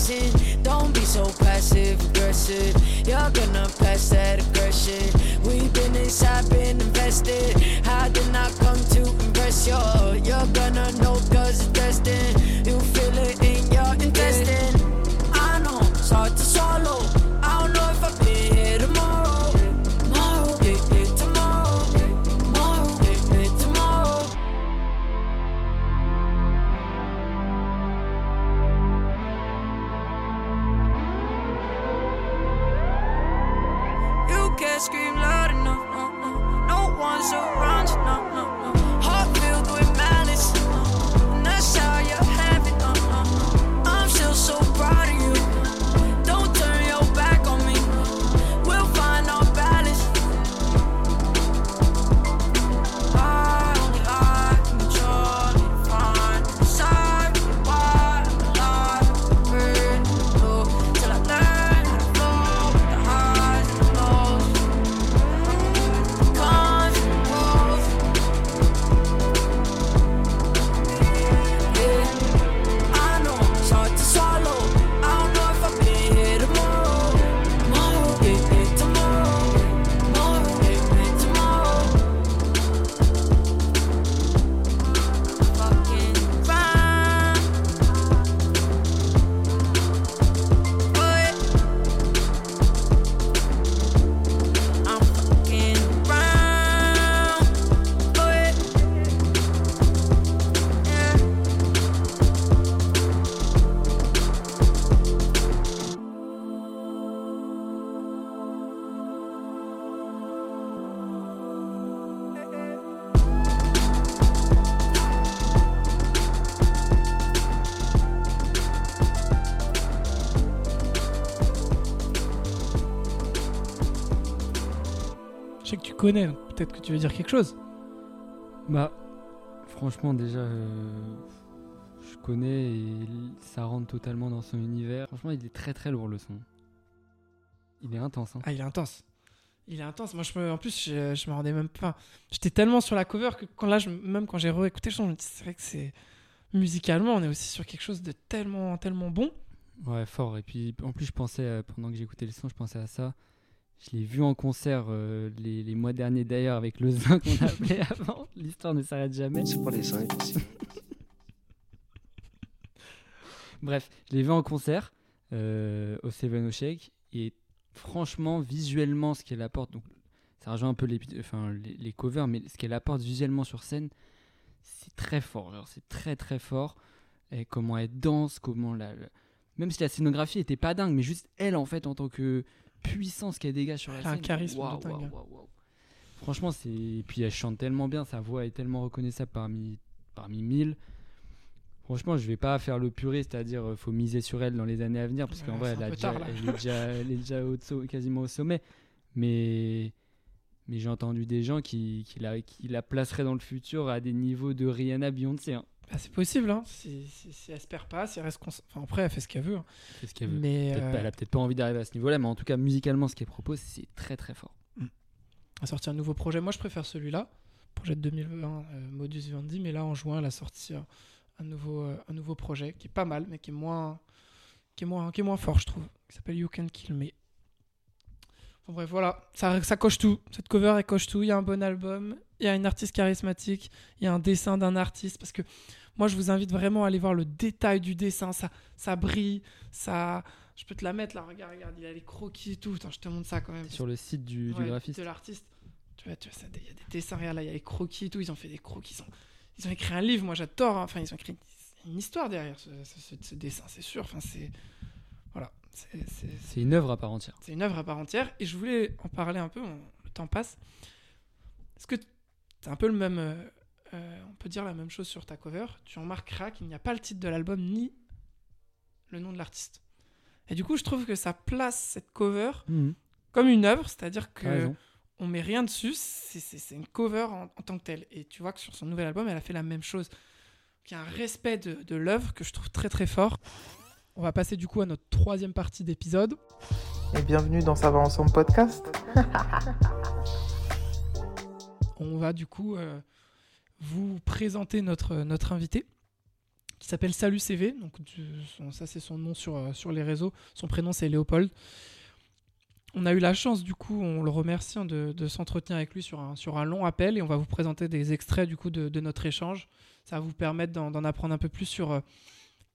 Don't be so passive aggressive. You're gonna pass that aggression. We've been inside, been invested. How did not come to impress you? You're gonna know connais, donc peut-être que tu veux dire quelque chose. Bah, franchement, déjà, euh, je connais et ça rentre totalement dans son univers. Franchement, il est très très lourd le son. Il est intense. Hein. Ah, il est intense. Il est intense. Moi, je me, en plus, je, je me rendais même pas. J'étais tellement sur la cover que quand là, je- même quand j'ai réécouté le son, je me dis, c'est vrai que c'est. Musicalement, on est aussi sur quelque chose de tellement, tellement bon. Ouais, fort. Et puis, en plus, je pensais, euh, pendant que j'écoutais le son, je pensais à ça. Je l'ai vu en concert euh, les, les mois derniers d'ailleurs avec le Zin qu'on appelait avant. L'histoire ne s'arrête jamais. C'est pas les 5 ici. Bref, je l'ai vu en concert euh, au Seven Shake et franchement, visuellement, ce qu'elle apporte, donc ça rejoint un peu les, enfin, les, les covers, mais ce qu'elle apporte visuellement sur scène, c'est très fort. C'est très très fort. Et comment elle danse, comment la, la- même si la scénographie était pas dingue, mais juste elle en fait en tant que puissance qu'elle dégage sur la Elle a un scène. charisme de dingue. Franchement, c'est et puis elle chante tellement bien, sa voix est tellement reconnaissable parmi parmi mille. Franchement, je vais pas faire le puriste, c'est-à-dire euh, faut miser sur elle dans les années à venir, parce qu'en vrai, elle, un a peu déjà, tard, là. elle est déjà, elle est déjà au so- quasiment au sommet. Mais, mais j'ai entendu des gens qui, qui, la, qui la placeraient dans le futur à des niveaux de Rihanna Beyoncé. Hein. Bah, c'est possible, hein. Si, si, si elle se perd pas, si elle reste. Enfin, après, elle fait ce qu'elle veut. hein. Ce veut. Mais. Peut-être euh, pas- elle a peut-être pas envie d'arriver à ce niveau-là, mais en tout cas, musicalement, ce qu'elle propose, c'est très très fort. a sorti un nouveau projet. Moi, je préfère celui-là, projet de 2020, euh, Modus Vivendi. Mais là, en juin, elle a sorti un, nouveau, euh, un nouveau projet qui est pas mal, mais qui est moins, qui est moins, qui est moins fort, je trouve. Qui s'appelle You Can Kill Me. Enfin, bref, voilà, ça, ça coche tout. Cette cover, elle coche tout. Il y a un bon album, il y a une artiste charismatique, il y a un dessin d'un artiste. Parce que moi, je vous invite vraiment à aller voir le détail du dessin. Ça, ça brille, ça. Je peux te la mettre là, regarde, regarde, il y a les croquis et tout. Attends, je te montre ça quand même. Sur le site du, du Ouais, graphiste. de l'artiste. Tu vois, tu vois, il y a des dessins, regarde là, il y a des croquis et tout. Ils ont fait des croquis. Ils ont, ils ont écrit un livre, moi j'adore. hein. Enfin, ils ont écrit une histoire derrière ce, ce- ce- ce dessin, c'est sûr. Enfin, c'est. Voilà. C'est- une œuvre à part entière. c'est une œuvre à part entière et je voulais en parler un peu, on- le temps passe. Est-ce que c'est un peu le même, euh, euh, on peut dire la même chose sur ta cover, tu remarqueras qu'il n'y a pas le titre de l'album ni le nom de l'artiste. Et du coup, je trouve que ça place cette cover comme une œuvre, c'est-à-dire T'as que raison. on met rien dessus, c'est- une cover en, en tant que telle. Et tu vois que sur son nouvel album, elle a fait la même chose. Il y a un respect de, de l'œuvre que je trouve très très fort. On va passer du coup à notre troisième partie d'épisode. Et bienvenue dans Ça va ensemble podcast. on va du coup euh, vous présenter notre, invité qui s'appelle Salut CV. Donc, ça, c'est son nom sur, euh, sur les réseaux. Son prénom, c'est Léopold. On a eu la chance, du coup, on le remercie hein, de, de s'entretenir avec lui sur un, long appel et on va vous présenter des extraits du coup de, notre échange. Ça va vous permettre d'en apprendre un peu plus sur euh,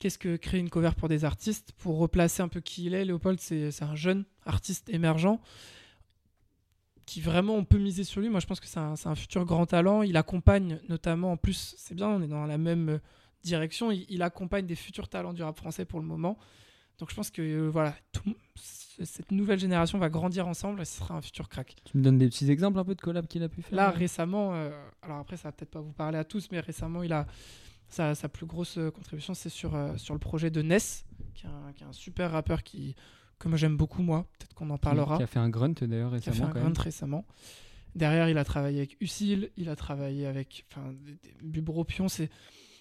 qu'est-ce que créer une cover pour des artistes. Pour replacer un peu qui il est, Léopold, c'est un jeune artiste émergent qui vraiment on peut miser sur lui. Moi, je pense que c'est un, futur grand talent. Il accompagne notamment, en plus, c'est bien, on est dans la même euh, direction. Il, il accompagne des futurs talents du rap français pour le moment. Donc, je pense que euh, voilà, tout- cette nouvelle génération va grandir ensemble et ce sera un futur crack. Tu me donnes des petits exemples un peu de collabs qu'il a pu faire Là, euh récemment, euh, alors après, ça va peut-être pas vous parler à tous, mais récemment, il a sa, sa plus grosse contribution, c'est sur, euh, sur le projet de Ness, qui est un, qui est un super rappeur qui, que moi j'aime beaucoup, moi. Peut-être qu'on en parlera. Qui a fait un grunt d'ailleurs qui a fait récemment. un quand même. grunt récemment. Derrière, il a travaillé avec Usil, il a travaillé avec enfin, Bubropion, c'est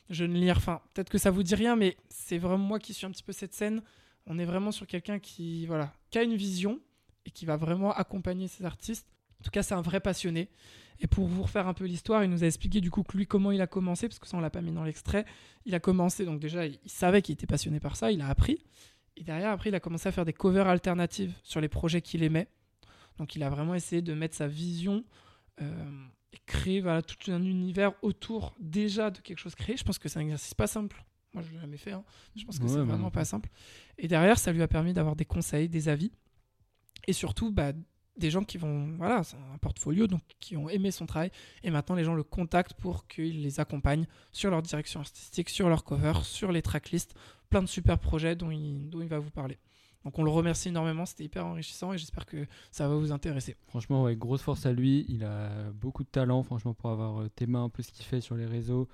jeune lire. Enfin, peut-être que ça vous dit rien, mais c'est vraiment moi qui suis un petit peu cette scène. On est vraiment sur quelqu'un qui, voilà, qui a une vision et qui va vraiment accompagner ses artistes. En tout cas, c'est un vrai passionné. Et pour vous refaire un peu l'histoire, il nous a expliqué du coup que lui comment il a commencé, parce que ça on l'a pas mis dans l'extrait. Il a commencé, donc déjà il savait qu'il était passionné par ça, il a appris. Et derrière, après, il a commencé à faire des covers alternatives sur les projets qu'il aimait. Donc il a vraiment essayé de mettre sa vision euh, et créer voilà, tout un univers autour déjà de quelque chose créé. Je pense que c'est un exercice pas simple. Moi, je l'ai jamais fait. hein. Je pense que Ouais, c'est bah vraiment pas simple. Et derrière, ça lui a permis d'avoir des conseils, des avis. Et surtout, bah, des gens qui vont... Voilà, c'est un portfolio, donc qui ont aimé son travail. Et maintenant, les gens le contactent pour qu'il les accompagne sur leur direction artistique, sur leur cover, sur les tracklists. Plein de super projets dont il, dont il va vous parler. Donc on le remercie énormément, c'était hyper enrichissant et j'espère que ça va vous intéresser. Franchement, ouais, grosse force à lui. Il a beaucoup de talent, franchement, pour avoir euh, tes mains un peu ce qu'il fait sur les réseaux.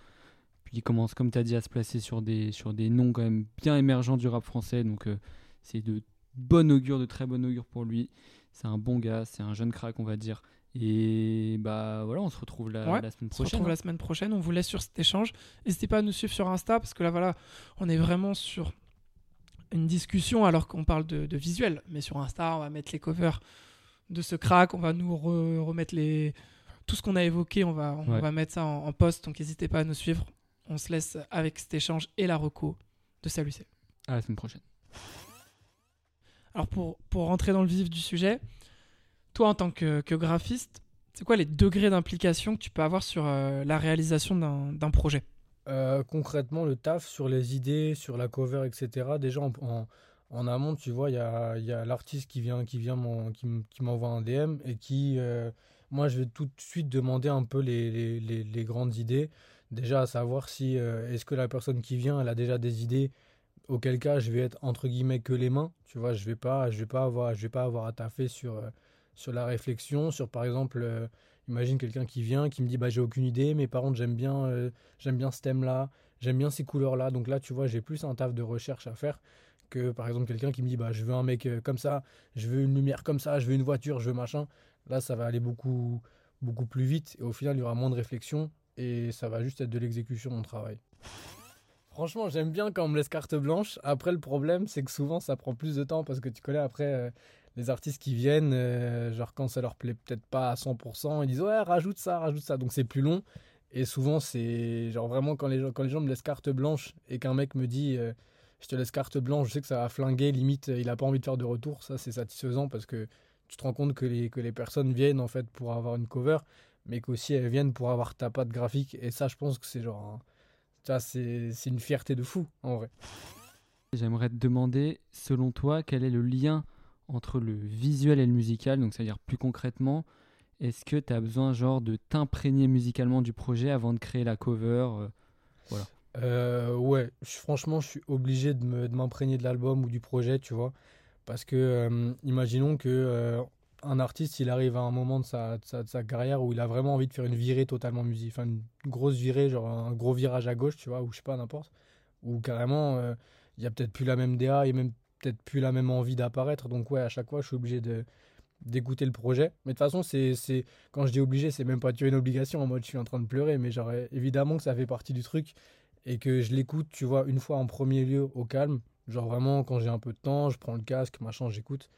Puis il commence, comme tu as dit, à se placer sur des, sur des noms quand même bien émergents du rap français. Donc euh, c'est de bon augure, de très bon augure pour lui. C'est un bon gars, c'est un jeune crack, on va dire. Et bah voilà, on se retrouve la, Ouais, la semaine On se prochaine. retrouve hein. la semaine prochaine, on vous laisse sur cet échange. N'hésitez pas à nous suivre sur Insta parce que là voilà, on est vraiment sur une discussion alors qu'on parle de, de visuel. Mais sur Insta, on va mettre les covers de ce crack, on va nous re- remettre les... tout ce qu'on a évoqué, on va, on Ouais. va mettre ça en, en post. Donc n'hésitez pas à nous suivre. On se laisse avec cet échange et la reco de Salut C. À la semaine prochaine. Alors pour, pour rentrer dans le vif du sujet, toi en tant que, graphiste, c'est quoi les degrés d'implication que tu peux avoir sur euh, la réalisation d'un projet? Euh, concrètement, le taf sur les idées, sur la cover, etc. Déjà en, amont, tu vois, il y a, l'artiste qui vient, qui vient qui m'envoie un DM et qui, euh, moi, je vais tout de suite demander un peu les, les, grandes idées. Déjà, à savoir si est-ce que la personne qui vient, elle a déjà des idées. Auquel cas, je vais être entre guillemets que les mains. Tu vois, je vais pas, je vais pas avoir, vais pas avoir à taffer sur sur la réflexion, sur par exemple. euh, Imagine quelqu'un qui vient, qui me dit bah j'ai aucune idée, mais par contre j'aime bien, euh, j'aime bien ce thème-là, j'aime bien ces couleurs-là. Donc là, tu vois, j'ai plus un taf de recherche à faire que par exemple quelqu'un qui me dit bah je veux un mec euh, comme ça, je veux une lumière comme ça, je veux une voiture, je veux machin. Là, ça va aller beaucoup beaucoup plus vite et au final, il y aura moins de réflexion et ça va juste être de l'exécution mon travail. Franchement, j'aime bien quand on me laisse carte blanche. Après, le problème, c'est que souvent, ça prend plus de temps parce que tu connais après les artistes qui viennent, euh, genre quand ça leur plaît peut-être pas à 100%, ils disent ouais, rajoute ça, rajoute ça. Donc c'est plus long. Et souvent, c'est genre vraiment quand les, gens, quand les gens me laissent carte blanche et qu'un mec me dit euh, je te laisse carte blanche, je sais que ça va flinguer, limite, il a pas envie de faire de retour. Ça, c'est satisfaisant parce que tu te rends compte que les, que les personnes viennent en fait pour avoir une cover, mais qu'aussi elles viennent pour avoir ta patte graphique. Et ça, je pense que c'est genre. ça, c'est une fierté de fou en vrai. J'aimerais te demander, selon toi, quel est le lien entre le visuel et le musical Donc, c'est-à-dire plus concrètement, est-ce que tu as besoin genre de t'imprégner musicalement du projet avant de créer la cover euh, Voilà. Euh, ouais, franchement, je suis obligé de m'imprégner de l'album ou du projet, tu vois. Parce que, euh, imaginons que euh, un artiste, il arrive à un moment de sa, de sa, carrière où il a vraiment envie de faire une virée totalement musique, enfin une grosse virée, genre un gros virage à gauche, tu vois, ou je sais pas, n'importe. Ou carrément, euh, il y a peut-être plus la même DA et même peut-être plus la même envie d'apparaître. Donc, ouais, à chaque fois, je suis obligé de d'écouter le projet. Mais de toute façon, c'est, quand je dis obligé, c'est même pas tu as une obligation en mode je suis en train de pleurer, mais genre, évidemment que ça fait partie du truc et que je l'écoute, tu vois, une fois en premier lieu au calme. Genre vraiment, quand j'ai un peu de temps, je prends le casque, machin, j'écoute.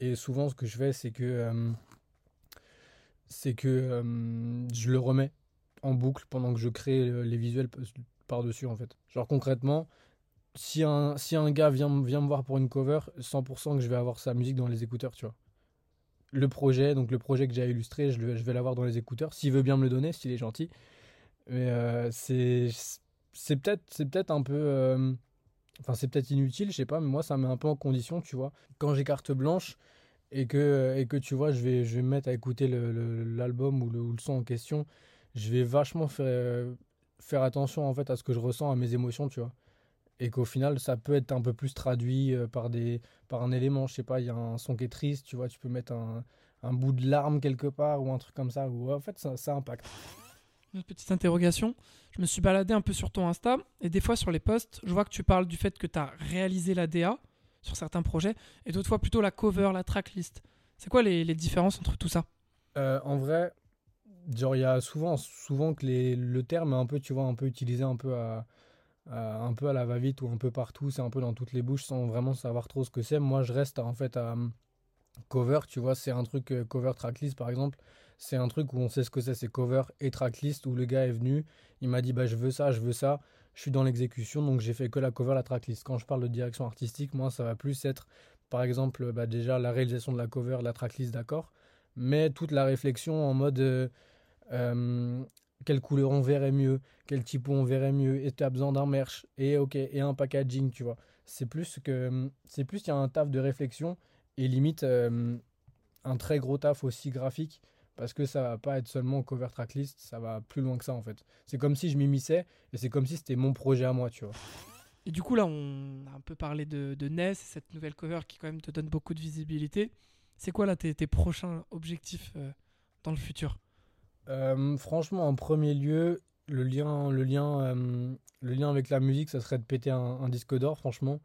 Et souvent, ce que je fais, c'est que, euh, c'est que euh, je le remets en boucle pendant que je crée euh, les visuels par-dessus, en fait. Genre concrètement, si un, si un gars vient, vient me voir pour une cover, 100% que je vais avoir sa musique dans les écouteurs, tu vois. Le projet, donc le projet que j'ai illustré, je, je vais l'avoir dans les écouteurs, s'il veut bien me le donner, s'il est gentil. Mais euh, c'est peut-être peut-être un peu euh, enfin c'est peut-être inutile je sais pas mais moi ça me met un peu en condition tu vois quand j'ai carte blanche et que et que tu vois je vais je vais me mettre à écouter l'album ou le, le son en question je vais vachement faire euh, faire attention en fait à ce que je ressens à mes émotions tu vois et qu'au final ça peut être un peu plus traduit euh, par des par un élément je sais pas il y a un son qui est triste tu vois tu peux mettre un un bout de larme quelque part ou un truc comme ça ou en fait ça, ça impacte Une petite interrogation. Je me suis baladé un peu sur ton Insta et des fois sur les posts, je vois que tu parles du fait que tu as réalisé la DA sur certains projets et d'autres fois plutôt la cover, la tracklist. C'est quoi les, les différences entre tout ça? Euh, en vrai, genre il y a souvent, souvent que les, le terme est un peu, tu vois, un peu utilisé un peu à, à- un peu à la va-vite ou un peu partout, c'est un peu dans toutes les bouches sans vraiment savoir trop ce que c'est. Moi, je reste en fait à hum, cover, tu vois, c'est un truc euh, cover tracklist par exemple. C'est un truc où on sait ce que c'est, c'est cover et tracklist où le gars est venu, il m'a dit bah je veux ça, je veux ça. Je suis dans l'exécution, donc j'ai fait que la cover, la tracklist. Quand je parle de direction artistique, moi, ça va plus être, par exemple, bah, déjà la réalisation de la cover, la tracklist, d'accord mais toute la réflexion en mode euh, euh, quelle couleur on verrait mieux, quel typo on verrait mieux, et tu as besoin d'un merch, et ok, et un packaging, tu vois. C'est plus que c'est plus y a un taf de réflexion et limite euh, un très gros taf aussi graphique parce que ça va pas être seulement cover tracklist, ça va plus loin que ça en fait. C'est comme si je m'immisçais et c'est comme si c'était mon projet à moi, tu vois. Et du coup, là, on a un peu parlé de, de NES, cette nouvelle cover qui, quand même, te donne beaucoup de visibilité. C'est quoi, là, tes, tes prochains objectifs euh, dans le futur? Euh, franchement, en premier lieu, le lien, le, lien, euh, le lien avec la musique, ça serait de péter un, disque d'or, franchement.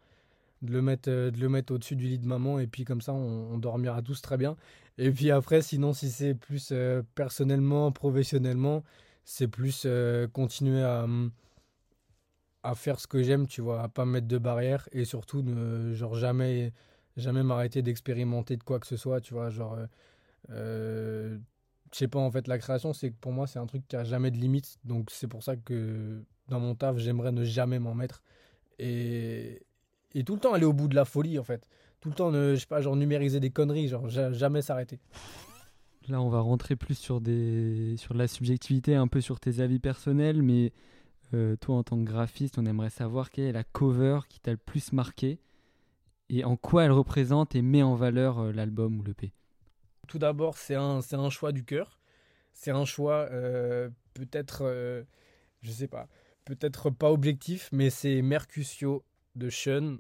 De le mettre, euh, de le mettre au-dessus du lit de maman, et puis comme ça, on, dormira tous très bien. Et puis après, sinon, si c'est plus personnellement, professionnellement, c'est plus continuer à, à faire ce que j'aime, tu vois, à pas me mettre de barrières, et surtout, ne, genre, jamais, jamais m'arrêter d'expérimenter de quoi que ce soit, tu vois, genre. Je sais pas en fait la création c'est que pour moi c'est un truc qui a jamais de limite donc c'est pour ça que dans mon taf j'aimerais ne jamais m'en mettre. Et et tout le temps aller au bout de la folie en fait. Tout le temps ne je sais pas genre numériser des conneries genre ja- jamais s'arrêter. Là, on va rentrer plus sur, des... sur la subjectivité, un peu sur tes avis personnels, mais euh, toi, en tant que graphiste, on aimerait savoir quelle est la cover qui t'a le plus marqué et en quoi elle représente et met en valeur euh, l'album ou l'EP. Tout d'abord c'est un un choix du cœur. C'est un choix euh, peut-être euh, je sais pas peut-être pas objectif mais c'est Mercutio de Sean.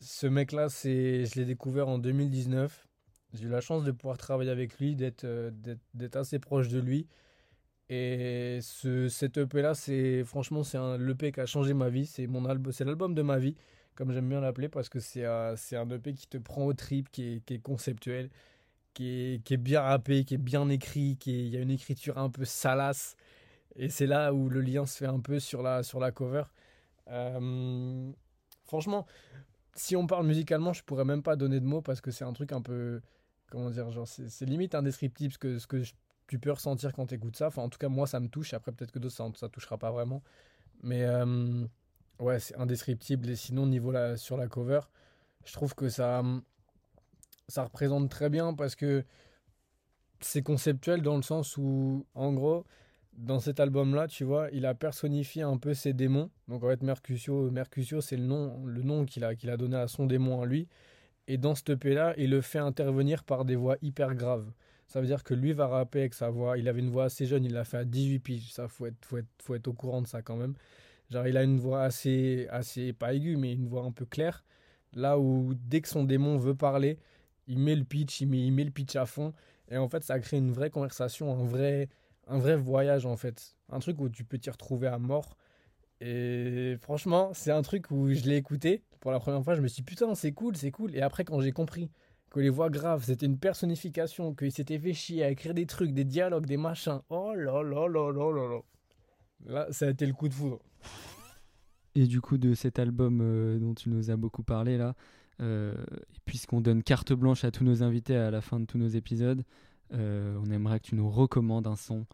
Ce mec là c'est je l'ai découvert en 2019 j'ai eu la chance de pouvoir travailler avec lui d'être euh, d'être assez proche de lui. Et ce cet EP là c'est franchement c'est un l'EP qui a changé ma vie. C'est l'album de ma vie comme j'aime bien l'appeler parce que c'est un, c'est un EP qui te prend au trip qui est conceptuel qui est, bien rappé, qui est bien écrit, qui y a une écriture un peu salace. Et c'est là où le lien se fait un peu sur la, sur la cover. Euh, franchement, si on parle musicalement, je pourrais même pas donner de mots parce que c'est un truc un peu. Comment dire genre C'est limite indescriptible ce que, je- tu peux ressentir quand tu écoutes ça. Enfin, en tout cas, moi, ça me touche. Après, peut-être que d'autres, ça, ça touchera pas vraiment. Mais euh, ouais, c'est indescriptible. Et sinon, niveau sur la cover, je trouve que ça ça représente très bien parce que c'est conceptuel dans le sens où, en gros, dans cet album-là, tu vois, il a personnifié un peu ses démons. Donc en fait, Mercutio, Mercutio c'est le nom, le nom qu'il a, qu'il a donné à son démon à lui. Et dans ce EP-là, il le fait intervenir par des voix hyper graves. Ça veut dire que lui va rapper avec sa voix. Il avait une voix assez jeune, il l'a fait à 18 piges. Ça, faut être, faut, être, faut être au courant de ça quand même. Genre, il a une voix assez, assez, pas aiguë, mais une voix un peu claire. Là où, dès que son démon veut parler, il met le pitch, il met, il met le pitch à fond. Et en fait, ça crée une vraie conversation, un vrai, un vrai voyage, en fait. Un truc où tu peux t'y retrouver à mort. Et franchement, c'est un truc où je l'ai écouté pour la première fois. Je me suis dit, putain, c'est cool, c'est cool. Et après, quand j'ai compris que les voix graves, c'était une personnification, qu'il s'était fait chier à écrire des trucs, des dialogues, des machins. Oh là là là là là là. Là, ça a été le coup de foudre. Et du coup, de cet album euh, dont tu nous as beaucoup parlé là, euh, puisqu'on donne carte blanche à tous nos invités à la fin de tous nos épisodes, euh, on aimerait que tu nous recommandes un son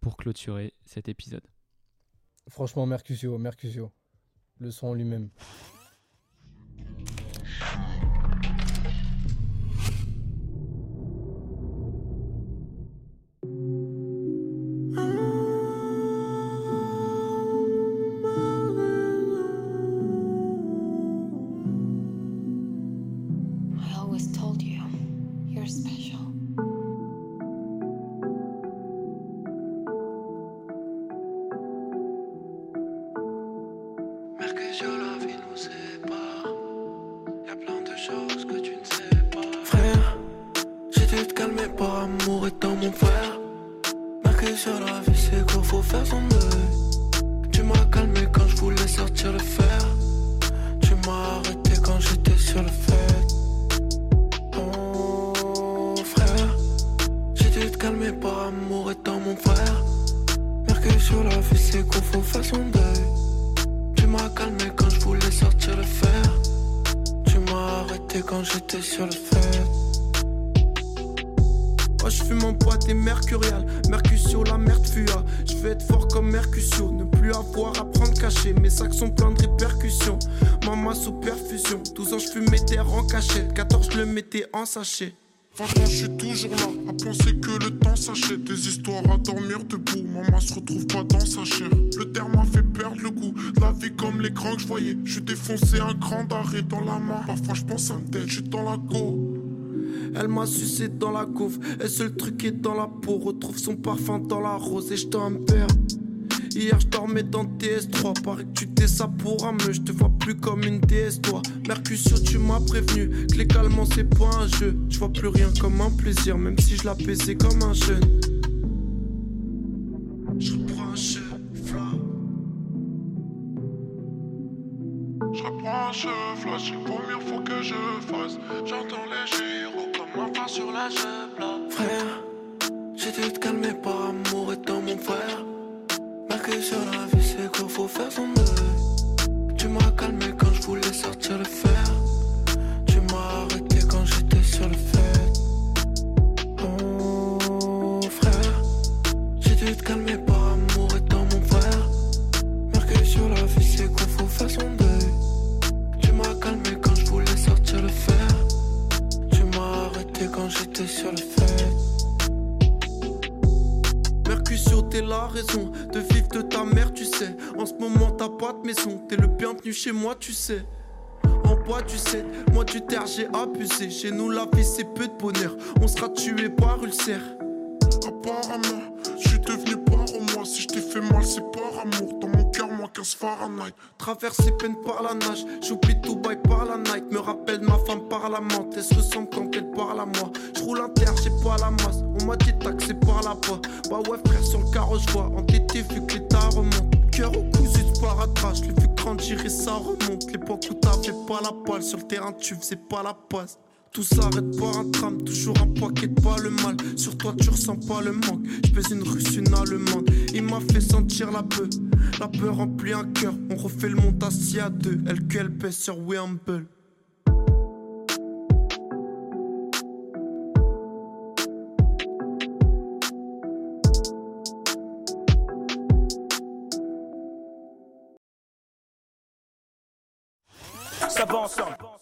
pour clôturer cet épisode. Franchement, Mercutio, Mercutio. Le son lui-même. En sachet. Franchement, je suis toujours là à penser que le temps s'achète. Des histoires à dormir debout. Maman se retrouve pas dans sa chair. Le terre m'a fait perdre le goût. La vie comme l'écran que je voyais. Je suis défoncé un grand d'arrêt dans la main. Parfois, je pense à me tête, je suis dans la go. Elle m'a sucé dans la couve. Et seul truc est dans la peau. Retrouve son parfum dans la rose et je t'en perds. Hier je dormais dans TS3 Paraît que tu t'es ça pour un me Je te vois plus comme une déesse toi Mercutio tu m'as prévenu Que les calmants c'est pas un jeu Je vois plus rien comme un plaisir Même si je l'apaisais comme un jeune Je reprends un là Je reprends un c'est le premier faut que je fasse. J'entends les gyros comme un phare sur la là. Frère, j'ai dû te calmer par amour et mon frère. Mercutio, la vie c'est quoi, faut faire son deuil. Tu m'as calmé quand chez moi, tu sais. En bois, tu sais, moi du terre, j'ai abusé. Chez nous, la vie, c'est peu de bonheur. On sera tué par ulcère. Apparemment, je suis devenu paro moi. Si je t'ai fait mal, c'est par amour. Dans mon cœur, moi 15 Fahrenheit? Traverser peine par la nage, j'oublie tout bail par la night. Me rappelle ma femme par la menthe, elle se ressemble quand elle parle à moi. Je roule inter, j'ai pas la masse. On m'a dit taxé par là-bas. Bah ouais, frère, sur le carreau, je vois. Entêté vu que l'état et ça remonte. L'époque où t'avais pas la balle, sur le terrain tu faisais pas la passe. Tout s'arrête par un tram, toujours un paquet pas le mal. Sur toi, tu ressens pas le manque. Je une russe, une allemande. Il m'a fait sentir la peur. La peur remplit un cœur. On refait le assis à deux. Pèse sur Wemble. Ensemble.